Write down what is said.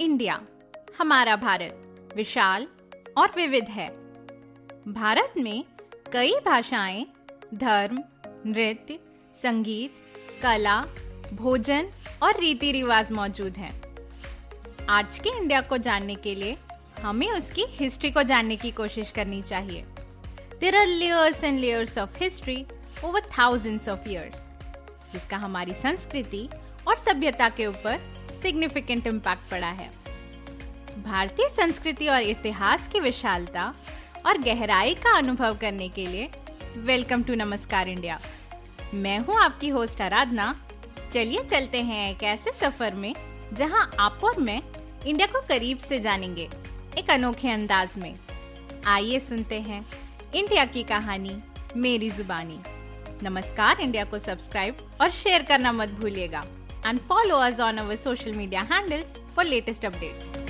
India, हमारा भारत, विशाल और विविध है। भारत में कई भाषाएँ, धर्म, नृत्य, संगीत, कला, भोजन और रीति रिवाज मौजूद हैं। आज के इंडिया को जानने के लिए हमें उसकी हिस्ट्री को जानने की कोशिश करनी चाहिए। There are layers and layers of history over thousands of years जिसका हमारी संस्कृति और सभ्यता के ऊपर सिग्निफिकेंट इम्पैक्ट पड़ा है। भारतीय संस्कृति और इतिहास की विशालता और गहराई का अनुभव करने के लिए वेलकम टू नमस्कार इंडिया। मैं हूँ आपकी होस्ट आराधना। चलिए चलते हैं एक ऐसे सफ़र में जहाँ आप और मैं इंडिया को करीब से जानेंगे एक अनोखे अंदाज में। आइए सुनते हैं इंडिया की कहानी, मेरी जुबानी। नमस्कार इंडिया को सब्सक्राइब और शेयर करना मत भूलिएगा। and follow us on our social media handles for latest updates.